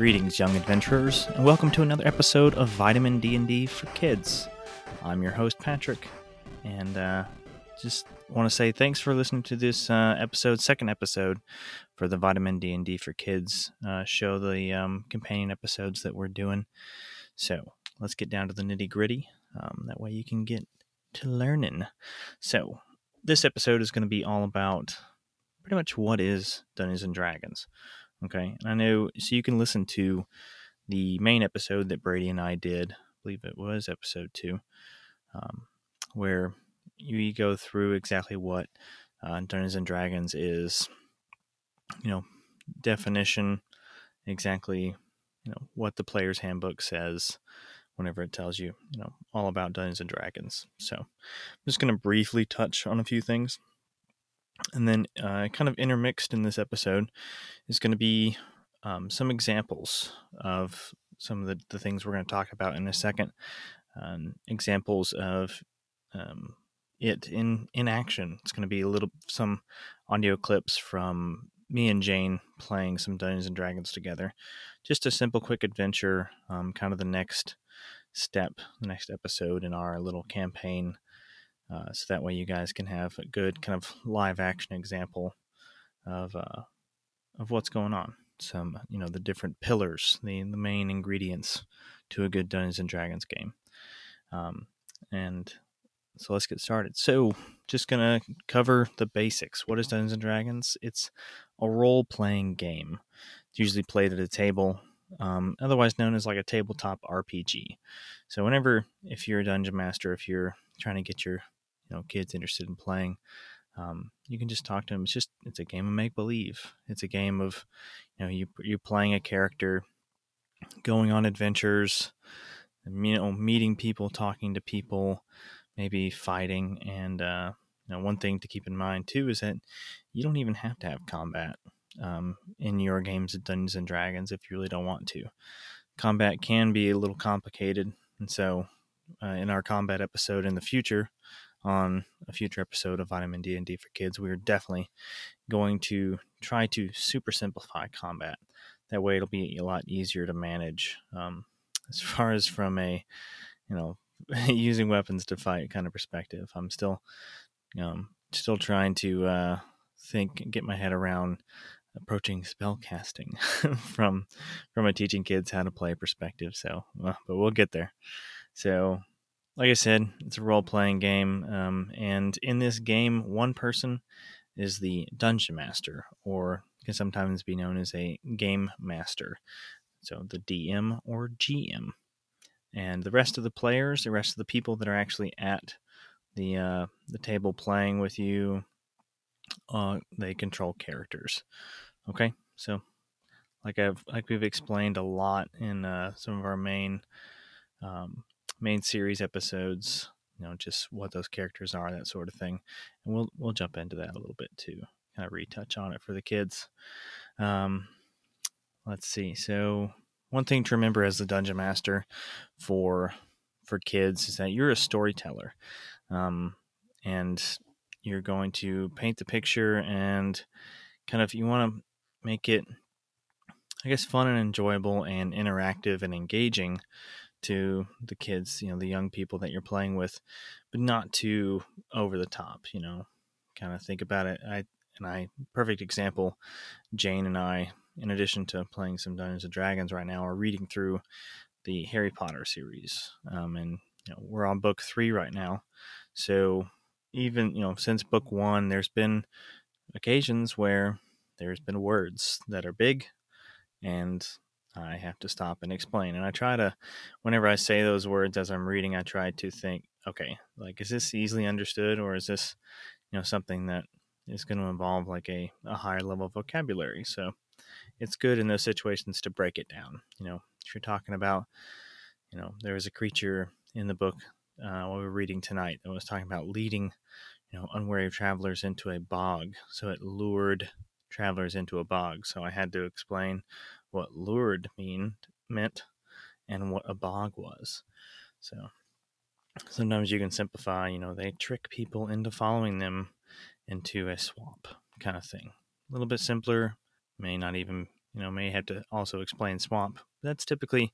Greetings, young adventurers, and welcome to another episode of Vitamin D&D for Kids. I'm your host, Patrick, and uh, just want to say thanks for listening to this uh, episode, second episode for the Vitamin D&D for Kids uh, show, the um, companion episodes that we're doing. So let's get down to the nitty gritty. Um, that way you can get to learning. So this episode is going to be all about pretty much what is Dungeons and Dragons. Okay, and I know so you can listen to the main episode that Brady and I did. I believe it was episode two, um, where you go through exactly what uh, Dungeons and Dragons is. You know, definition, exactly. You know what the player's handbook says whenever it tells you, you know, all about Dungeons and Dragons. So, I'm just going to briefly touch on a few things. And then, uh, kind of intermixed in this episode, is going to be um, some examples of some of the, the things we're going to talk about in a second. Um, examples of um, it in in action. It's going to be a little some audio clips from me and Jane playing some Dungeons and Dragons together. Just a simple, quick adventure. Um, kind of the next step, the next episode in our little campaign uh, so that way you guys can have a good kind of live action example of uh, of what's going on. Some you know the different pillars, the the main ingredients to a good Dungeons and Dragons game. Um, and so let's get started. So just gonna cover the basics. What is Dungeons and Dragons? It's a role playing game. It's usually played at a table, um, otherwise known as like a tabletop RPG. So whenever if you're a dungeon master, if you're trying to get your you know kids interested in playing um, you can just talk to them it's just it's a game of make believe it's a game of you know you you're playing a character going on adventures you know meeting people talking to people maybe fighting and uh, you know one thing to keep in mind too is that you don't even have to have combat um, in your games of Dungeons and Dragons if you really don't want to. Combat can be a little complicated, and so uh, in our combat episode in the future, on a future episode of Vitamin D and D for Kids, we are definitely going to try to super simplify combat. That way, it'll be a lot easier to manage. Um, as far as from a, you know, using weapons to fight kind of perspective, I'm still, um, still trying to uh, think, get my head around approaching spell casting from from a teaching kids how to play perspective. So, but we'll get there. So like I said, it's a role playing game. Um, and in this game, one person is the dungeon master, or can sometimes be known as a game master. So the DM or GM. And the rest of the players, the rest of the people that are actually at the uh, the table playing with you, uh, they control characters. Okay, so like I've like we've explained a lot in uh, some of our main um, main series episodes, you know, just what those characters are, that sort of thing. And we'll we'll jump into that a little bit too, kind of retouch on it for the kids. Um, let's see. So one thing to remember as the dungeon master for for kids is that you're a storyteller, um, and you're going to paint the picture and kind of you want to make it I guess fun and enjoyable and interactive and engaging to the kids, you know, the young people that you're playing with, but not too over the top, you know. Kind of think about it. I and I perfect example, Jane and I, in addition to playing some Dungeons and Dragons right now, are reading through the Harry Potter series. Um, and you know, we're on book three right now. So even, you know, since book one, there's been occasions where there's been words that are big and I have to stop and explain. And I try to, whenever I say those words as I'm reading, I try to think, okay, like, is this easily understood or is this, you know, something that is going to involve like a, a higher level of vocabulary? So it's good in those situations to break it down. You know, if you're talking about, you know, there was a creature in the book uh, we were reading tonight that was talking about leading, you know, unwary travelers into a bog. So it lured travelers into a bog. So I had to explain what lured mean meant and what a bog was. So sometimes you can simplify, you know, they trick people into following them into a swamp kind of thing. A little bit simpler, may not even you know may have to also explain swamp. That's typically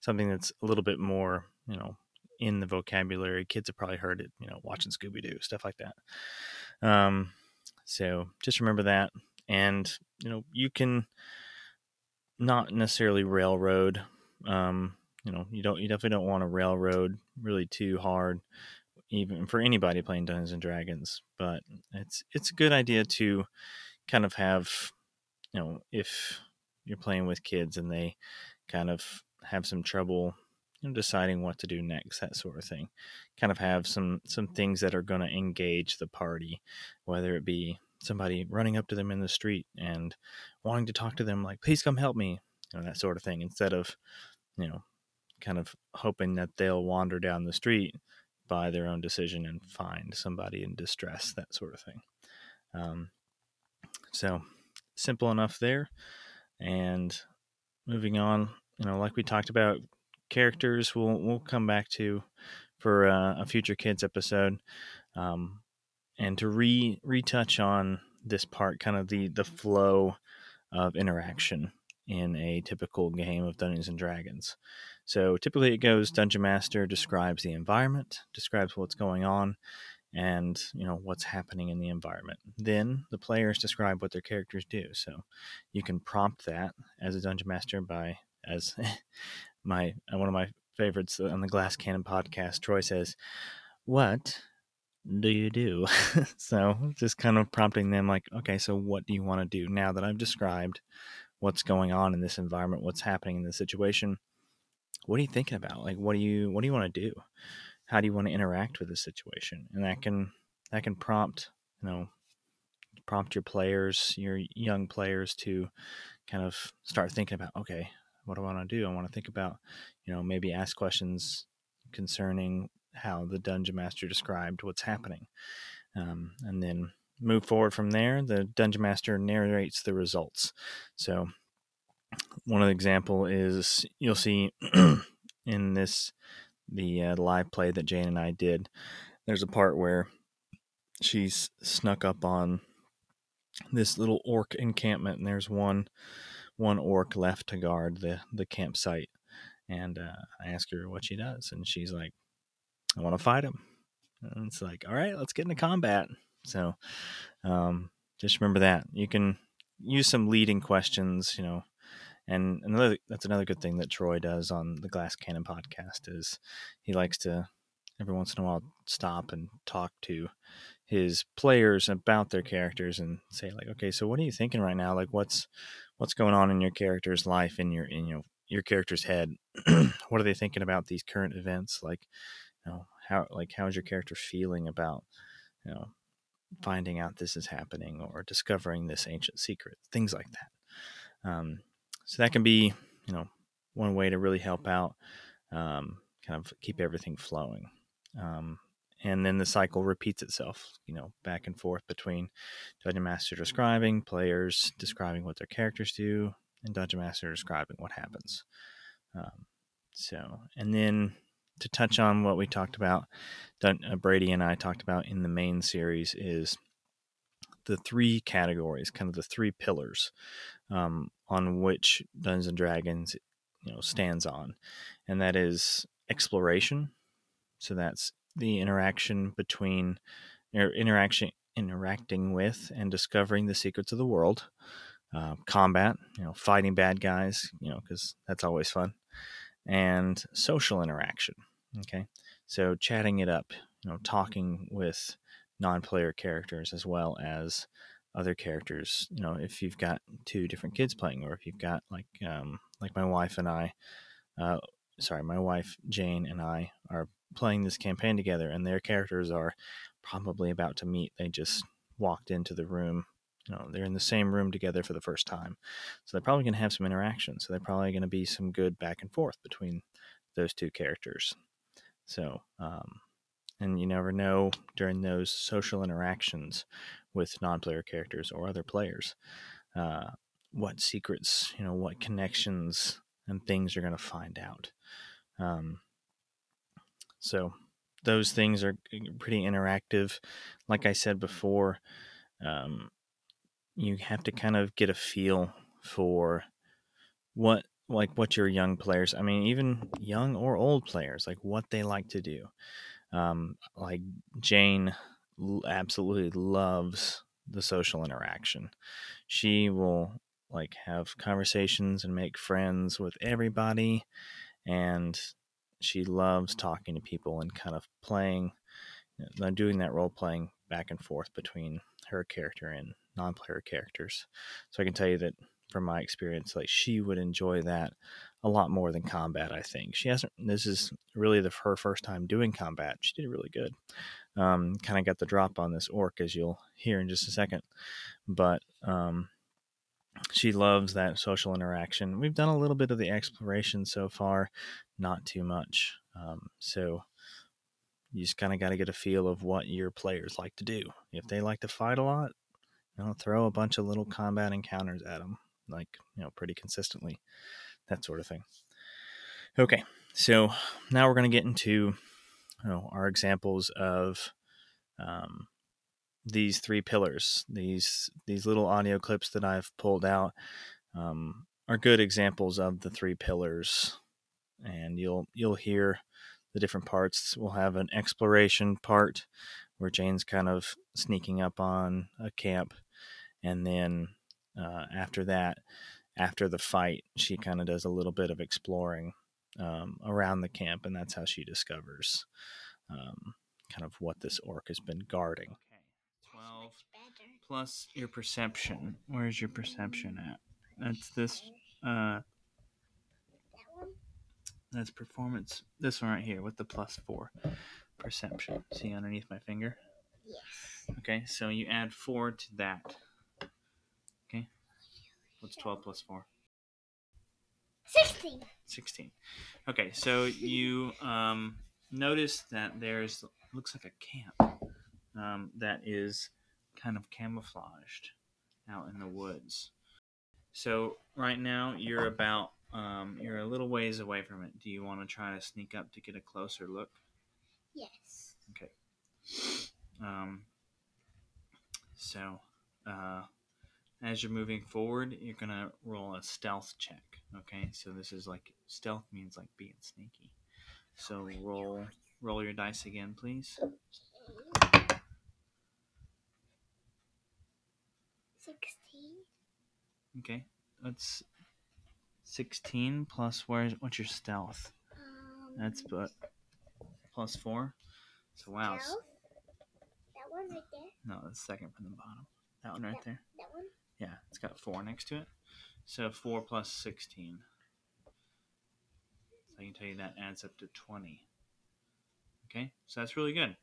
something that's a little bit more you know in the vocabulary. Kids have probably heard it, you know, watching Scooby Doo stuff like that. Um, so just remember that, and you know you can not necessarily railroad. Um, you know, you don't you definitely don't want to railroad really too hard, even for anybody playing Dungeons and Dragons. But it's it's a good idea to kind of have, you know, if you're playing with kids and they kind of have some trouble you know, deciding what to do next, that sort of thing. Kind of have some some things that are going to engage the party, whether it be somebody running up to them in the street and wanting to talk to them, like "Please come help me," you know, that sort of thing, instead of you know, kind of hoping that they'll wander down the street by their own decision and find somebody in distress, that sort of thing. Um, so simple enough there, and moving on, you know, like we talked about characters we'll we'll come back to for uh, a future kids episode, um, and to re retouch on this part, kind of the the flow of interaction in a typical game of Dungeons and Dragons. So typically it goes Dungeon Master describes the environment, describes what's going on, and you know what's happening in the environment. Then the players describe what their characters do. So you can prompt that as a dungeon master by as my one of my favorites on the Glass Cannon podcast. Troy says, "What do you do?" so just kind of prompting them, like, "Okay, so what do you want to do now that I've described what's going on in this environment, what's happening in this situation? What are you thinking about? Like, what do you what do you want to do? How do you want to interact with the situation?" And that can that can prompt, you know, prompt your players, your young players to kind of start thinking about, okay, what do I want to do? I want to think about, you know, maybe ask questions concerning how the dungeon master described what's happening, um, and then move forward from there. The dungeon master narrates the results. So, one of the example is you'll see in this the uh, live play that Jane and I did. There's a part where she's snuck up on this little orc encampment, and there's one one orc left to guard the the campsite. And uh, I ask her what she does, and she's like, "I want to fight him." And it's like, "All right, let's get into combat." So, um, just remember that you can use some leading questions, you know. And another that's another good thing that Troy does on the Glass Cannon podcast is he likes to every once in a while stop and talk to his players about their characters and say like okay so what are you thinking right now like what's what's going on in your character's life in your in you know your character's head what are they thinking about these current events like know how like how's your character feeling about you know finding out this is happening or discovering this ancient secret things like that. Um, so that can be you know one way to really help out um, kind of keep everything flowing. Um, and then the cycle repeats itself you know back and forth between dungeon master describing players describing what their characters do and dungeon master describing what happens. Um, so and then to touch on what we talked about uh, brady and i talked about in the main series is the three categories kind of the three pillars um, on which dungeons and dragons you know stands on. And that is exploration. So that's the interaction between or interaction interacting with and discovering the secrets of the world uh, combat you know fighting bad guys you know because that's always fun and social interaction okay so chatting it up you know talking with non-player characters as well as other characters you know if you've got two different kids playing or if you've got like um, like my wife and i uh, sorry my wife jane and i are playing this campaign together and their characters are probably about to meet. They just walked into the room. You know, they're in the same room together for the first time. So they're probably going to have some interaction. So they're probably going to be some good back and forth between those two characters. So, um, and you never know during those social interactions with non-player characters or other players uh, what secrets, you know, what connections and things you're going to find out. Um, so those things are pretty interactive. Like I said before, um, you have to kind of get a feel for what like what your young players i mean even young or old players like what they like to do. Um, like jane absolutely loves the social interaction. She will like have conversations and make friends with everybody and she loves talking to people and kind of playing uh, doing that role playing back and forth between her character and non-player characters. So i can tell you that from my experience like she would enjoy that a lot more than combat i think. She hasn't this is really the, her first time doing combat she did really good. Um, kind of got the drop on this orc as you'll hear in just a second but um, she loves that social interaction. We've done a little bit of the exploration so far not too much um, so you just kind of got to get a feel of what your players like to do. If they like to fight a lot you know throw a bunch of little combat encounters at them like you know pretty consistently that sort of thing. Okay so now we're going to get into you know, our examples of um, these three pillars. These these little audio clips that i've pulled out um, are good examples of the three pillars. And you'll you'll hear the different parts. We'll have an exploration part where jane's kind of sneaking up on a camp. And then uh, after that, after the fight, she kind of does a little bit of exploring um, around the camp, and that's how she discovers um, kind of what this orc has been guarding. Okay, 12 plus your perception. Where's your perception at? That's this. Uh, that's performance. This one right here with the plus four perception. See underneath my finger? Yes. Okay, so you add four to that. What's 12 plus 4? 16. 16. Okay, so you um, notice that there's, looks like a camp um, that is kind of camouflaged out in the woods. So right now you're about, um, you're a little ways away from it. Do you want to try to sneak up to get a closer look? Yes. Okay. Um, so, uh, as you're moving forward, you're gonna roll a stealth check. Okay, so this is like stealth means like being sneaky. So roll roll your dice again, please. Sixteen. Okay, that's sixteen plus where's what's your stealth? Um, that's but plus four. So wow. Stealth? That one right there. No, the second from the bottom. That one right that, there. That one. Yeah, it's got 4 next to it. So 4 plus 16. So I can tell you that adds up to 20. Okay, so that's really good.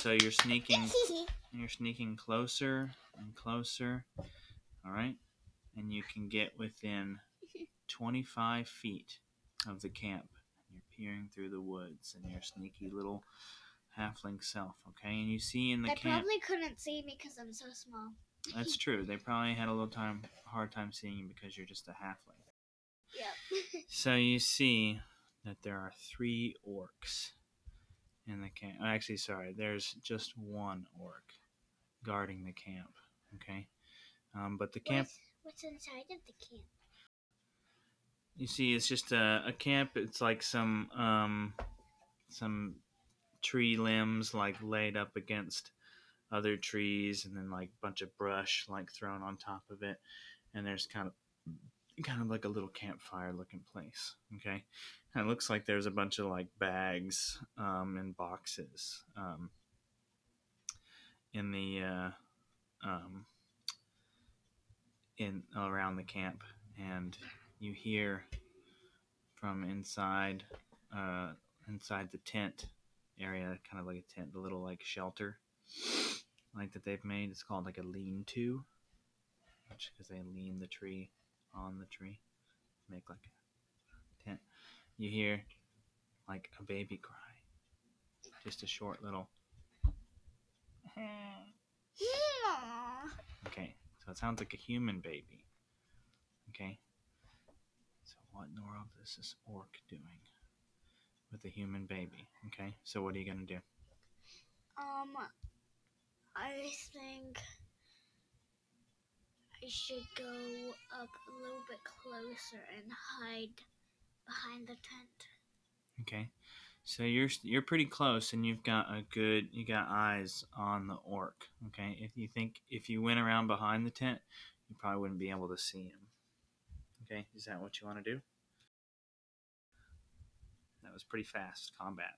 So you're sneaking, you're sneaking closer and closer. All right, and you can get within 25 feet of the camp. You're peering through the woods and your sneaky little halfling self. Okay, and you see in the they camp. They probably couldn't see me because I'm so small. That's true. They probably had a little time, hard time seeing you because you're just a halfling. Yeah. so you see that there are three orcs in the camp. Actually, sorry, there's just one orc guarding the camp. Okay, um, but the camp. What's, what's, inside of the camp? You see, it's just a, a camp. It's like some um, some tree limbs like laid up against other trees and then like a bunch of brush like thrown on top of it. And there's kind of kind of like a little campfire looking place okay? And it looks like there's a bunch of like bags um, and boxes um, in the uh, um, in around the camp. And you hear from inside uh, inside the tent area kind of like a tent a little like shelter like that they've made. It's called like a lean-to, which because they lean the tree on the tree, make like a tent. You hear like a baby cry, just a short little. Okay, so it sounds like a human baby. Okay, so what in the world is this orc doing with a human baby? Okay, so what are you gonna do? Um, I think I should go up a little bit closer and hide behind the tent. Okay. So you're you're pretty close, and you've got a good you got eyes on the orc. Okay. If you think if you went around behind the tent, you probably wouldn't be able to see him. Okay. Is that what you want to do? That was pretty fast combat.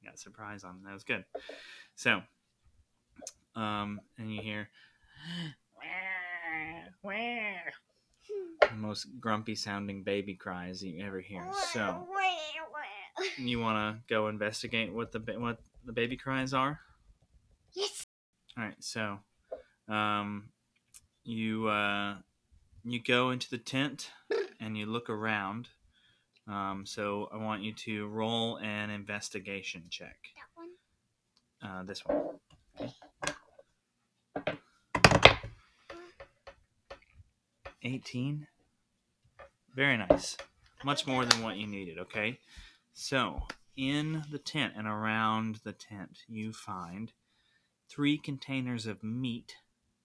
You got surprise on. That was good. So, um, and you hear the most grumpy sounding baby cries you ever hear. So, you want to go investigate what the what the baby cries are? Yes. All right. So, um, you uh, you go into the tent and you look around. Um, so I want you to roll an investigation check. That one. Uh, this one. Eighteen. Very nice. Much more than what you needed. Okay. So in the tent and around the tent, you find three containers of meat,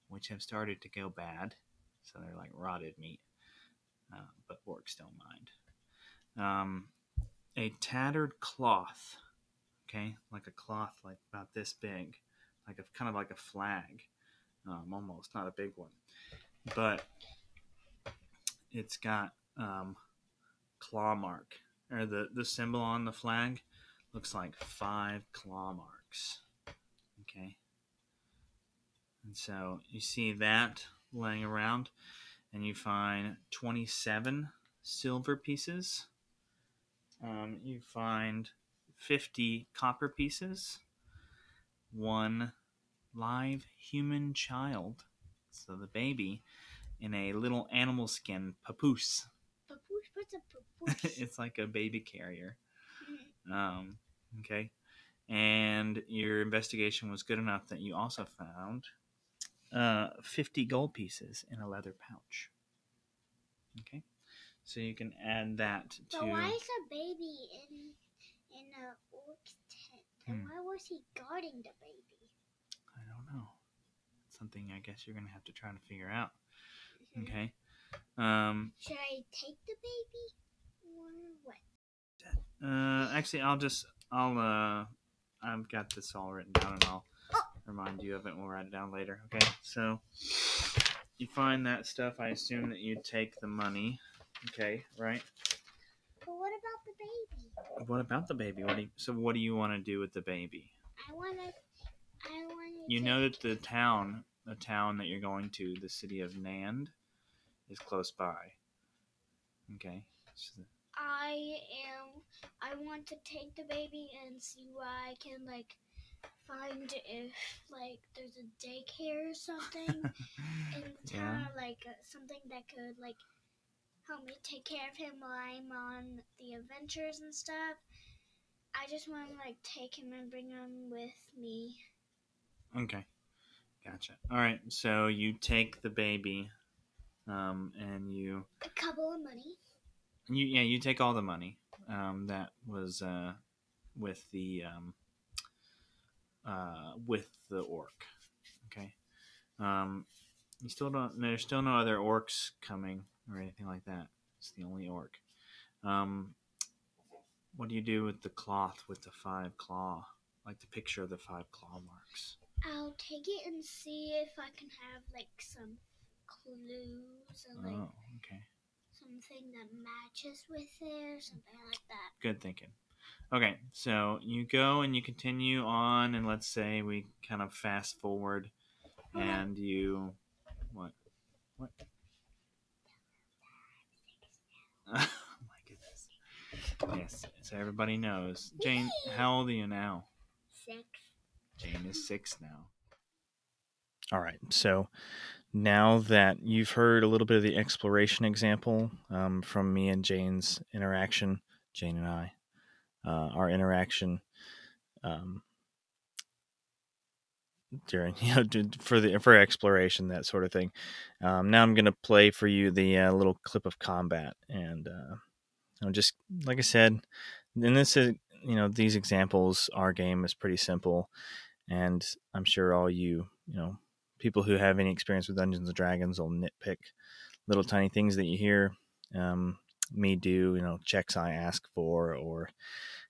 which have started to go bad. So they're like rotted meat, uh, but orcs don't mind. Um, a tattered cloth, okay, like a cloth like about this big, like a kind of like a flag, um, almost not a big one, but it's got um, claw mark or the the symbol on the flag looks like five claw marks. Okay. And so you see that laying around, and you find 27 silver pieces. Um, you find 50 copper pieces, one live human child, so the baby, in a little animal skin papoose. Papoose, what's a papoose? it's like a baby carrier. Mm. Um, okay. And your investigation was good enough that you also found uh, 50 gold pieces in a leather pouch. Okay. So you can add that to. But why is a baby in in a orc's tent? And Hmm. why was he guarding the baby? I. Something I guess you're going to have to try to figure out. Mhm. Okay. Um, Should I take the baby or what? uh, actually, I'll just. I'll. Uh, I've got this all written down and I'll remind you of it. We'll write it down later. Okay. So you find that stuff. I assume that you take the money. Okay. Right. But what about the baby? What about the baby? What do you, so what do you want to do with the baby? I wanna. I wanna. You know that the town, the town that you're going to, the city of Nand, is close by. Okay. So, I am. I want to take the baby and see what I can like find if like there's a daycare or something in the yeah. town, like uh, something that could like help me take care of him while I'm on the adventures and stuff. I just want to like take him and bring him with me. Okay. Gotcha. All right. So you take the baby, um, and you, A couple of money. you, yeah, you take all the money, um, that was, uh, with the, um, uh, with the orc. Okay. Um, you still don't. There's still no other orcs coming or anything like that. It's the only orc. Um, what do you do with the cloth with the five claw, like the picture of the five claw marks? I'll take it and see if I can have like some clues and like Oh, okay. something that matches with it or something like that. Good thinking. Okay, so you go and you continue on, and let's say we kind of fast forward, Okay. and you what? What? oh my goodness! Yes, so everybody knows. Jane, how old are you now? Six. Jane is six now. All right, so now that you've heard a little bit of the exploration example um, from me and Jane's interaction, Jane and I, uh, our interaction um, during you know for the for exploration that sort of thing. Um, now I'm going to play for you the uh, little clip of combat, and uh, know, just like I said, and this is you know these examples. Our game is pretty simple, and I'm sure all you you know people who have any experience with Dungeons and Dragons will nitpick little tiny things that you hear um, me do, you know, checks I ask for or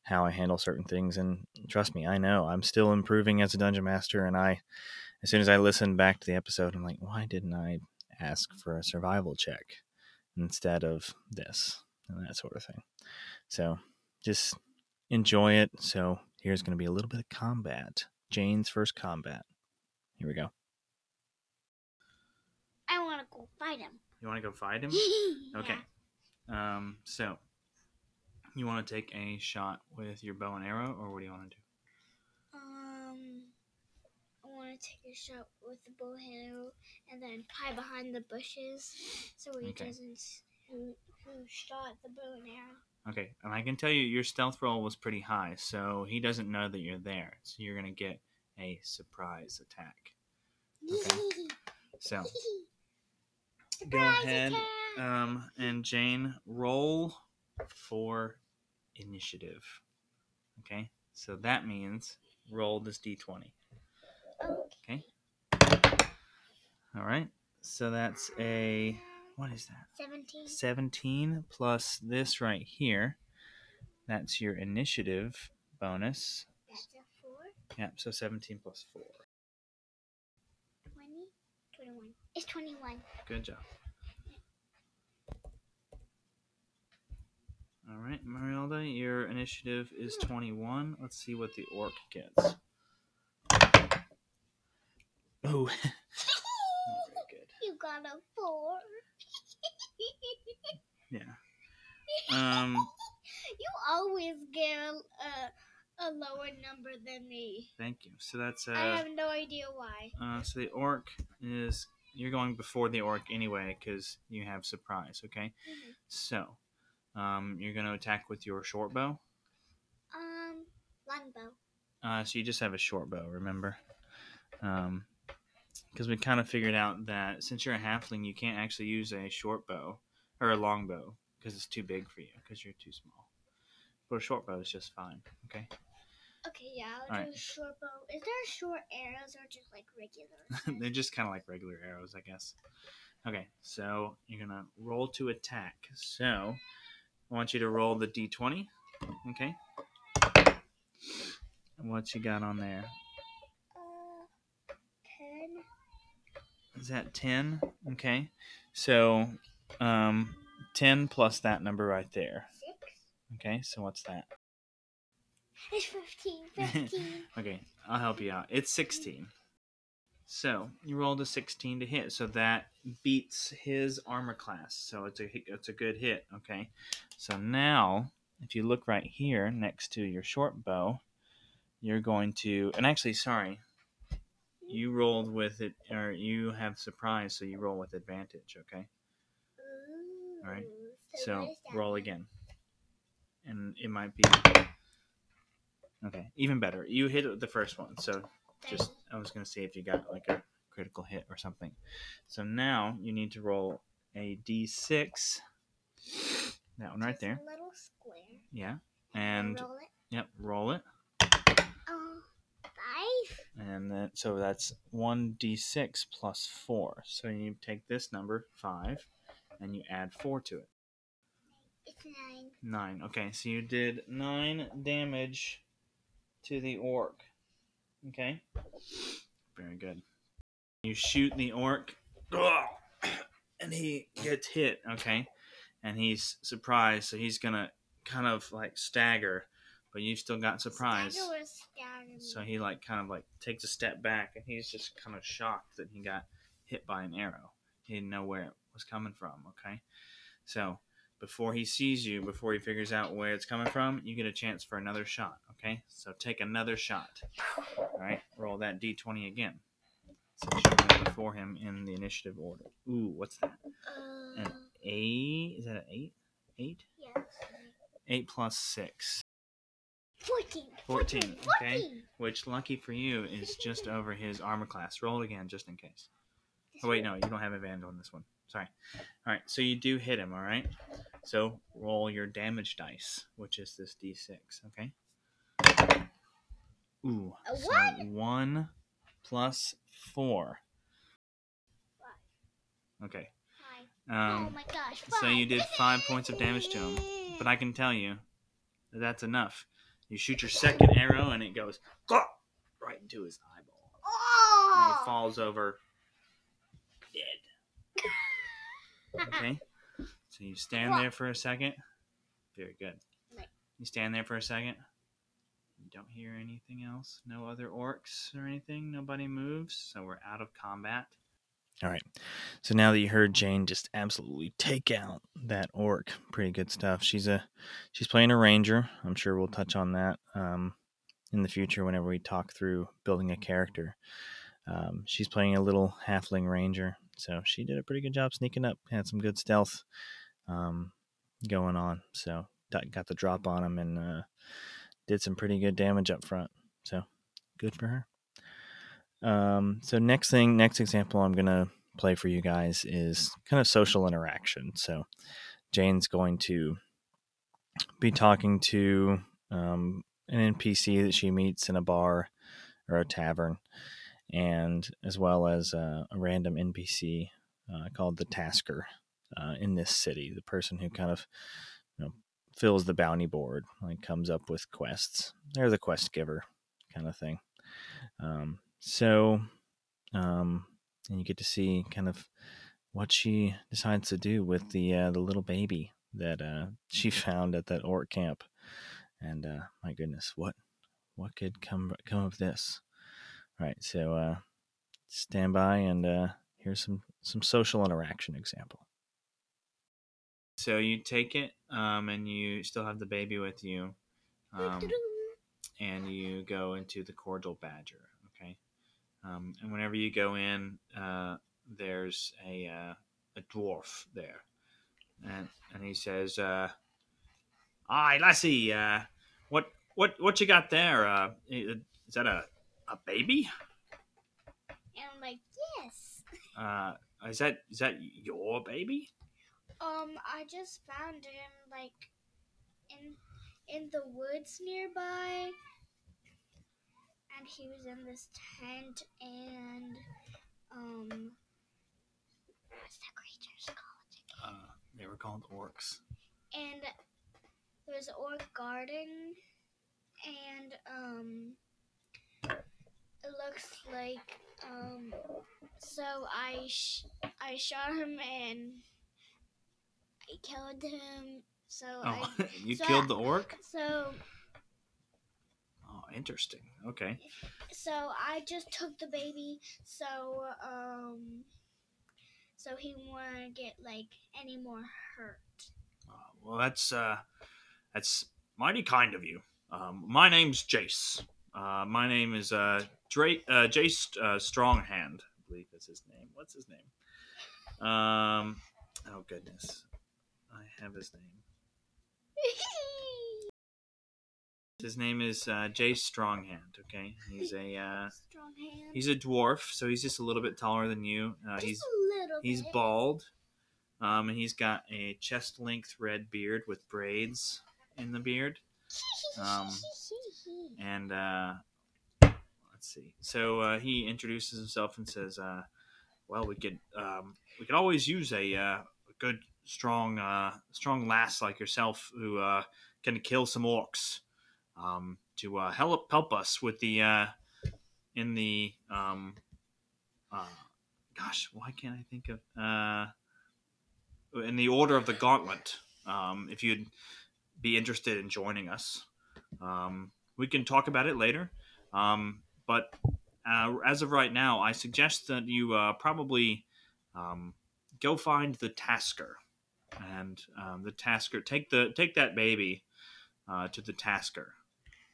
how I handle certain things. And trust me, I know I'm still improving as a dungeon master. And I, as soon as I listen back to the episode, I'm like, why didn't I ask for a survival check instead of this and that sort of thing? So just enjoy it. So here's going to be a little bit of combat. Jane's first combat. Here we go. I want to go fight him. You want to go fight him? Yeah. Okay. Um, so you want to take a shot with your bow and arrow, or what do you want to do? Um, I want to take a shot with the bow and arrow and then hide behind the bushes so he Okay. doesn't s- who who shot the bow and arrow. Okay, and I can tell you your stealth roll was pretty high, so he doesn't know that you're there. So you're gonna get a surprise attack. Okay. So go ahead, um, and Jane roll for initiative. Okay, so that means roll this d20. Okay. All right, so that's a what is that? Seventeen. 17 plus this right here. That's your initiative bonus. That's a four. Yep, so 17 plus 4. Twenty. Twenty-one. It's twenty-one. Good job. All right, Marielda, your initiative is hmm. 21. Let's see what the orc gets. Oh, not very good. You got a four. Yeah. Um, You always get a, a lower number than me. thank you. So that's I uh, have no idea why. uh, so the orc is you're going before the orc anyway because you have surprise. Okay. Mhm. So, um, you're going to attack with your short bow. Um, longbow. Uh, so you just have a short bow, remember? Um, because we kind of figured out that since you're a halfling, you can't actually use a short bow or a long bow because it's too big for you because you're too small. But a short bow is just fine. Okay. Okay, yeah, I'll do Alright. a short bow. Is there short arrows or just like regular? They're just kind of like regular arrows, I guess. Okay, so you're gonna roll to attack. So I want you to roll the d20. Okay. And what you got on there? uh, ten. Is that 10? Okay. So, um, 10 plus that number right there. Six. Okay, so what's that? It's fifteen. Fifteen. Okay, I'll help you out. It's 16. So, you rolled a 16 to hit, so that beats his armor class. So, it's a it's a good hit, okay? So, now if you look right here next to your short bow, you're going to and actually, sorry. You rolled with it or you have surprise, so you roll with advantage, okay? Alright, So roll again. And it might be Okay, even better. You hit the first one, so just I was gonna see if you got like a critical hit or something. So now you need to roll a D six. That one right there. Little square. Yeah. And roll it. yep, roll it. And then so that's one D six plus four. So you take this number, five, and you add four to it. It's nine. Nine. Okay, so you did nine damage to the orc. Okay. Very good. You shoot the orc, and he gets hit. Okay, and he's surprised, so he's gonna kind of like stagger, but you've still got surprise. Stagger was staggering. So he like kind of like takes a step back, and he's just kind of shocked that he got hit by an arrow. He didn't know where it was coming from. Okay, so before he sees you, before he figures out where it's coming from, you get a chance for another shot. Okay, so take another shot. All right, roll that d20 again. Since you're before him in the initiative order. Ooh, what's that? Uh, An eight? Is that an eight? Eight? yes. Eight plus six. 14. 14, 14. okay. 14. Which, lucky for you, is just over his armor class. Roll it again, just in case. Oh, wait, no, you don't have advantage on this one. Sorry. All right, so you do hit him, all right? So roll your damage dice, which is this d6, okay? Ooh. A so one? one plus four. Okay. Five. Um, oh my gosh. so you did five points of damage to him, but I can tell you that that's enough. You shoot your second arrow, and it goes right into his eyeball, and he Oh. falls over dead. Okay. So you stand there for a second. Very good. You stand there for a second. You don't hear anything else. No other orcs or anything. Nobody moves. So we're out of combat. All right. So now that you heard Jane just absolutely take out that orc, pretty good stuff. She's a she's playing a ranger. I'm sure we'll touch on that um, in the future whenever we talk through building a character. Um, she's playing a little halfling ranger, so she did a pretty good job sneaking up. Had some good stealth um, going on, so got the drop on him and uh, did some pretty good damage up front. So good for her. Um, so next thing, next example I'm gonna play for you guys is kind of social interaction. So Jane's going to be talking to um, an NPC that she meets in a bar or a tavern, and as well as a random NPC uh, called the Tasker uh, in this city, the person who kind of you know fills the bounty board, like comes up with quests. They're the quest giver kind of thing. Um, so, um, and you get to see kind of what she decides to do with the uh, the little baby that uh, she found at that orc camp. And uh, my goodness, what what could come come of this? All right, so uh, stand by and uh, here's some some social interaction example. So you take it, um, and you still have the baby with you, um, and you go into the cordial badger. Um, and whenever you go in, uh, there's a uh, a dwarf there, and and he says, uh, "Aye, lassie, uh, what what what you got there? Uh, is that a a baby? And I'm like, yes. Uh, is that is that your baby? Um, I just found him like in in the woods nearby, and he was in this tent, and um, what's the creature's called? again? Uh, they were called orcs. And there was an orc guarding, and um, it looks like um, so I sh- I shot him and I killed him. So Oh, I you so killed I- the orc? so interesting. Okay. so I just took the baby. So um, so he won't get like any more hurt. Uh, well, that's uh, that's mighty kind of you. Um, my name's Jace. Uh, my name is uh, Dra- uh, Jace uh, Stronghand. I believe that's his name. What's his name? Um, oh goodness, I have his name. His name is uh, Jace Stronghand. Okay, he's a uh, Strong hand. he's a dwarf, so he's just a little bit taller than you. Uh, he's a little He's bit. bald, um, and he's got a chest length red beard with braids in the beard. Um, And uh, let's see. So uh, he introduces himself and says, uh, "Well, we could um, we could always use a, uh, a good, strong, uh, strong lass like yourself who uh, can kill some orcs um, to uh, help help us with the uh, in the um, uh, gosh, why can't I think of uh, in the order of the gauntlet? Um, if you'd be interested in joining us, um, we can talk about it later. Um, but uh, as of right now, I suggest that you uh, probably um, go find the Tasker, and the Tasker take the take that baby to the Tasker.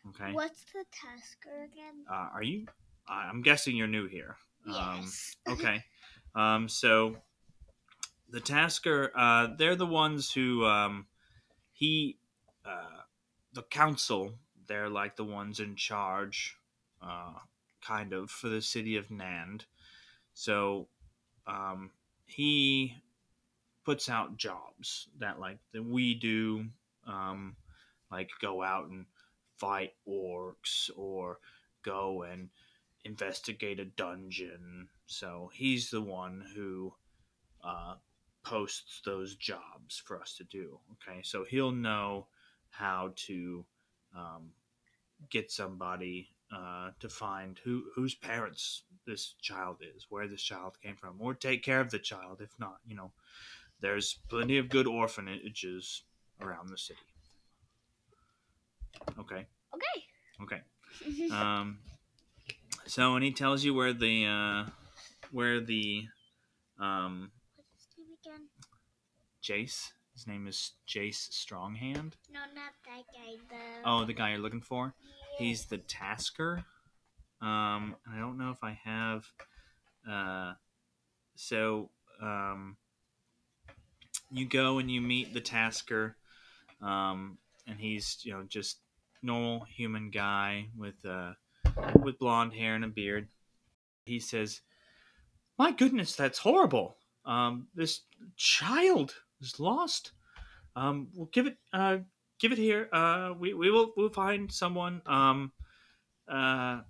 Okay. What's the tasker again? Uh, are you? I'm guessing you're new here. Um, yes. okay. Um, so the Tasker, uh, they're the ones who um, he, uh, the council, they're like the ones in charge, uh, kind of, for the city of Nand. So um, he puts out jobs that like that we do, um, like go out and fight orcs or go and investigate a dungeon. So he's the one who uh, posts those jobs for us to do. Okay, so he'll know how to um, get somebody uh, to find who whose parents this child is, where this child came from, or take care of the child. If not, you know, there's plenty of good orphanages around the city. Okay. Okay. Okay. Um, so and he tells you where the uh, where the um, What's his name again? Jace. His name is Jace Stronghand. No, not that guy. The Oh, the guy you're looking for. Yeah. He's the Tasker. Um, and I don't know if I have. Uh, so um, you go and you meet the Tasker, um, and he's you know just normal human guy with uh, with blonde hair and a beard. He says, "My goodness, that's horrible. Um, this child is lost. Um, we'll give it uh, give it here. Uh, we, we will we'll find someone. Um, uh,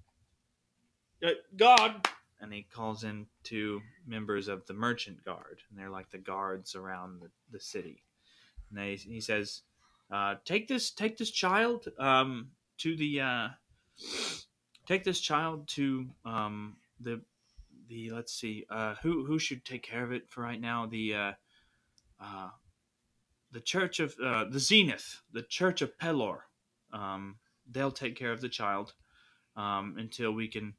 uh, God, and he calls in two members of the merchant guard, and they're like the guards around the, the city. And they, he says, uh, "Take this, take this child um, to the, uh, take this child to um, the, the. Let's see, uh, who who should take care of it for right now? The, uh, uh, the Church of uh, the Zenith, the Church of Pelor. Um, they'll take care of the child um, until we can.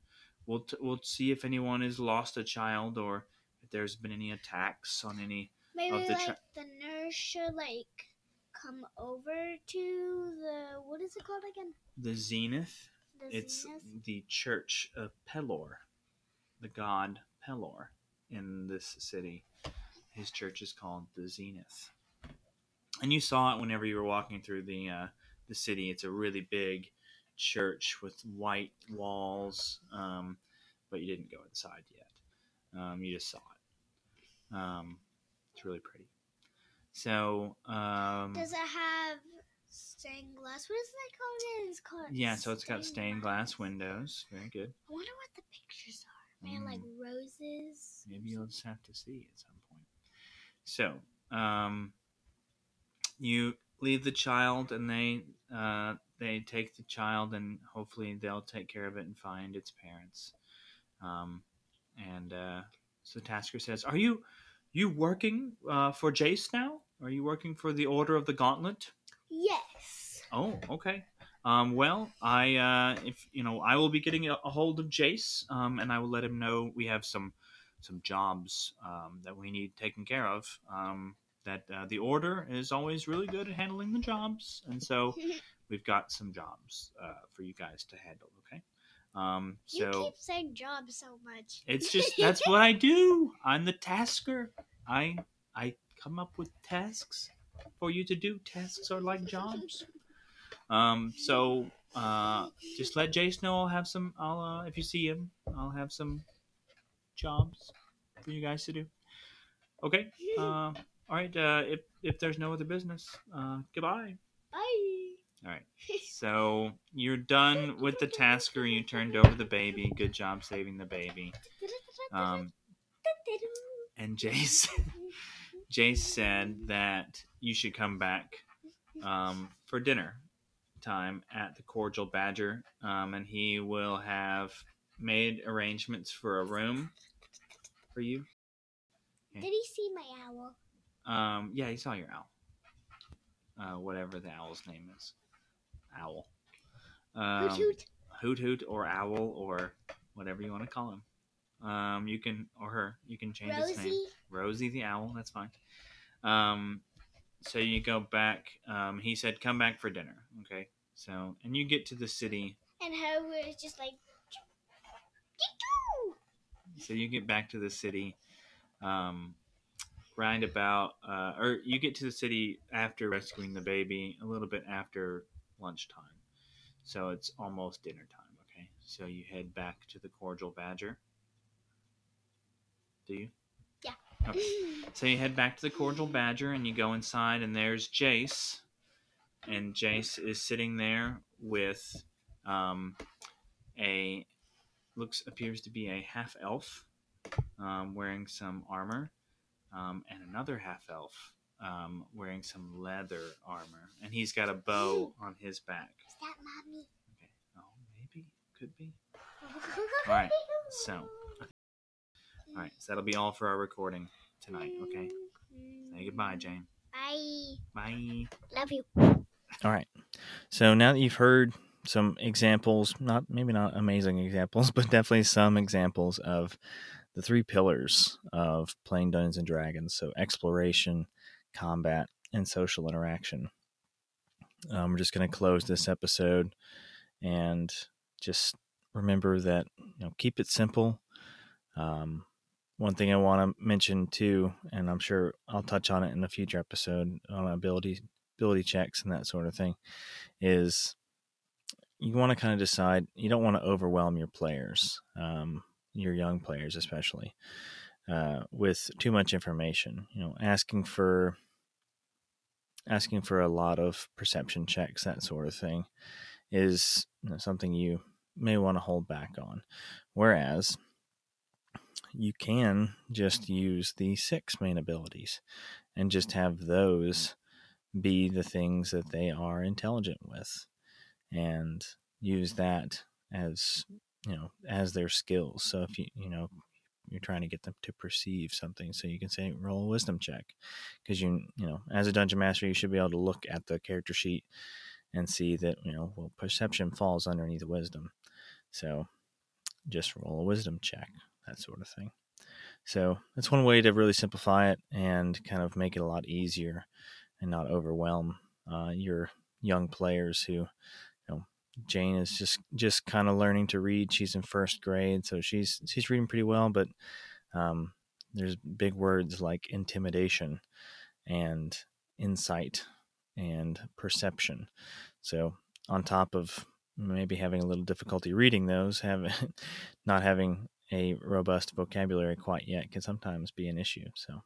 We'll t- we'll see if anyone has lost a child or if there's been any attacks on any. Maybe of the like tra- the nurse should like come over to the what is it called again? The Zenith. The It's zenith? the Church of Pelor, the god Pelor in this city. His church is called the Zenith. And you saw it whenever you were walking through the uh, the city. It's a really big church with white walls, um, but you didn't go inside yet. Um, you just saw it. Um, it's really pretty. So um, Does it have stained glass? What is that called? It's called yeah, so it's got stained glass windows. Very good. I wonder what the pictures are. Man, like roses. Maybe you'll just have to see at some point. So, um, you leave the child, and they uh, they take the child, and hopefully they'll take care of it and find its parents. Um, and uh, so Tasker says, "Are you you working uh, for Jace now? Are you working for the Order of the Gauntlet?" Yes. Oh, okay. Um, well, I uh, if you know, I will be getting a, a hold of Jace, um, and I will let him know we have some some jobs um, that we need taken care of. Um, that uh, the order is always really good at handling the jobs, and so we've got some jobs uh, for you guys to handle. Okay. Um, you so keep saying jobs so much. it's just that's what I do. I'm the tasker. I I come up with tasks for you to do. Tasks are like jobs. Um, so uh, just let Jace know I'll have some. I'll uh, if you see him, I'll have some jobs for you guys to do. Okay. Uh, all right. Uh, if if there's no other business, uh, goodbye. Bye. All right. So you're done with the tasker. You turned over the baby. Good job saving the baby. Um, and Jace Jace said that you should come back um, for dinner time at the Cordial Badger, um, and he will have made arrangements for a room for you. Did he see my owl? Um, yeah, he saw your owl. Uh, whatever the owl's name is, owl. Um, Hoot hoot. hoot hoot or owl or whatever you want to call him. Um, you can or her. You can change his name. Rosie. Rosie the owl. That's fine. Um, so you go back. Um, he said, "Come back for dinner." Okay. So and you get to the city. And her was just like. So you get back to the city. Um, right about, uh, or you get to the city after rescuing the baby, a little bit after lunchtime. So it's almost dinner time. Okay. So you head back to the Cordial Badger. Do you? Yeah. Okay. So you head back to the Cordial Badger and you go inside, and there's Jace. And Jace is sitting there with um, a looks appears to be a half elf um, wearing some armor. um, and another half elf um, wearing some leather armor, and he's got a bow on his back. Is that mommy? Okay. Oh, maybe could be. All right. So, all right. So that'll be all for our recording tonight. Okay. Say goodbye, Jane. Bye. Bye. Love you. All right. So now that you've heard some examples, not maybe not amazing examples, but definitely some examples of the three pillars of playing Dungeons and Dragons. So exploration, combat, and social interaction. Um, we're just going to close this episode and just remember that you know keep it simple. Um, one thing I want to mention too, and I'm sure I'll touch on it in a future episode on ability ability checks and that sort of thing, is you want to kind of decide you don't want to overwhelm your players, um, your young players especially, uh, with too much information. You know, asking for asking for a lot of perception checks, that sort of thing, is you know, something you may want to hold back on. Whereas you can just use the six main abilities and just have those be the things that they are intelligent with and use that as you know as their skills so if you you know you're trying to get them to perceive something so you can say roll a wisdom check. Because you you know as a dungeon master you should be able to look at the character sheet and see that you know well perception falls underneath wisdom. So just roll a wisdom check that sort of thing. So that's one way to really simplify it and kind of make it a lot easier and not overwhelm uh, your young players who Jane is just just kind of learning to read. She's in first grade, so she's she's reading pretty well, but um, there's big words like intimidation and insight and perception. So on top of maybe having a little difficulty reading those, having not having a robust vocabulary quite yet can sometimes be an issue. So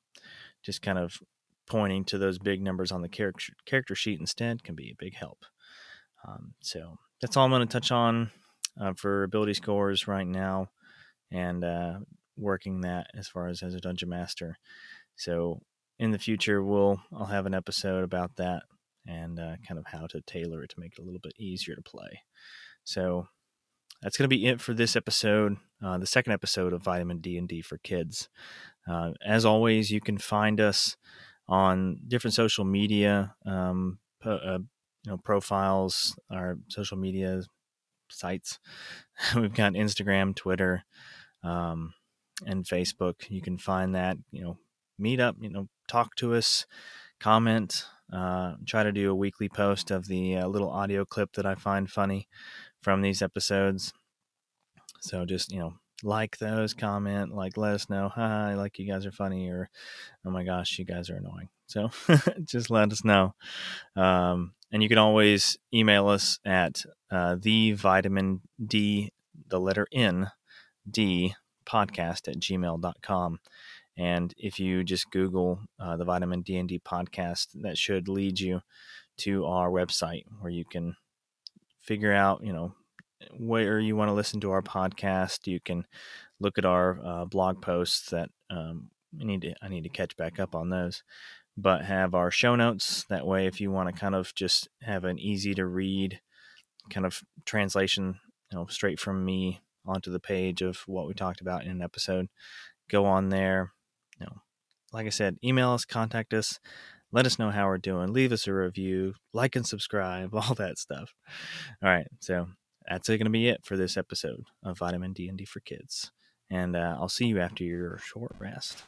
just kind of pointing to those big numbers on the character character sheet instead can be a big help. Um, so that's all I'm going to touch on uh, for ability scores right now, and uh, working that as far as as a dungeon master. So in the future, we'll I'll have an episode about that and uh, kind of how to tailor it to make it a little bit easier to play. So that's going to be it for this episode, uh, the second episode of Vitamin D and D for Kids. Uh, as always, you can find us on different social media um, uh, you know profiles, our social media sites. We've got Instagram, Twitter, um, and Facebook. You can find that. You know, meet up. You know, talk to us, comment. Uh, try to do a weekly post of the uh, little audio clip that I find funny from these episodes. So just you know, like those, comment, like let us know, hi, like you guys are funny, or oh my gosh, you guys are annoying. So just let us know. Um, and you can always email us at uh, the vitamin D, the letter N, D podcast at gmail.com. And if you just Google uh, the vitamin D and D podcast, that should lead you to our website where you can figure out, you know, where you want to listen to our podcast. You can look at our uh, blog posts that um, I need to I need to catch back up on those, but have our show notes. That way, if you want to kind of just have an easy to read kind of translation, you know, straight from me onto the page of what we talked about in an episode, go on there. You know, like I said, email us, contact us. Let us know how we're doing. Leave us a review, like and subscribe, all that stuff. All right, so that's going to be it for this episode of Vitamin D and D for Kids. And uh, I'll see you after your short rest.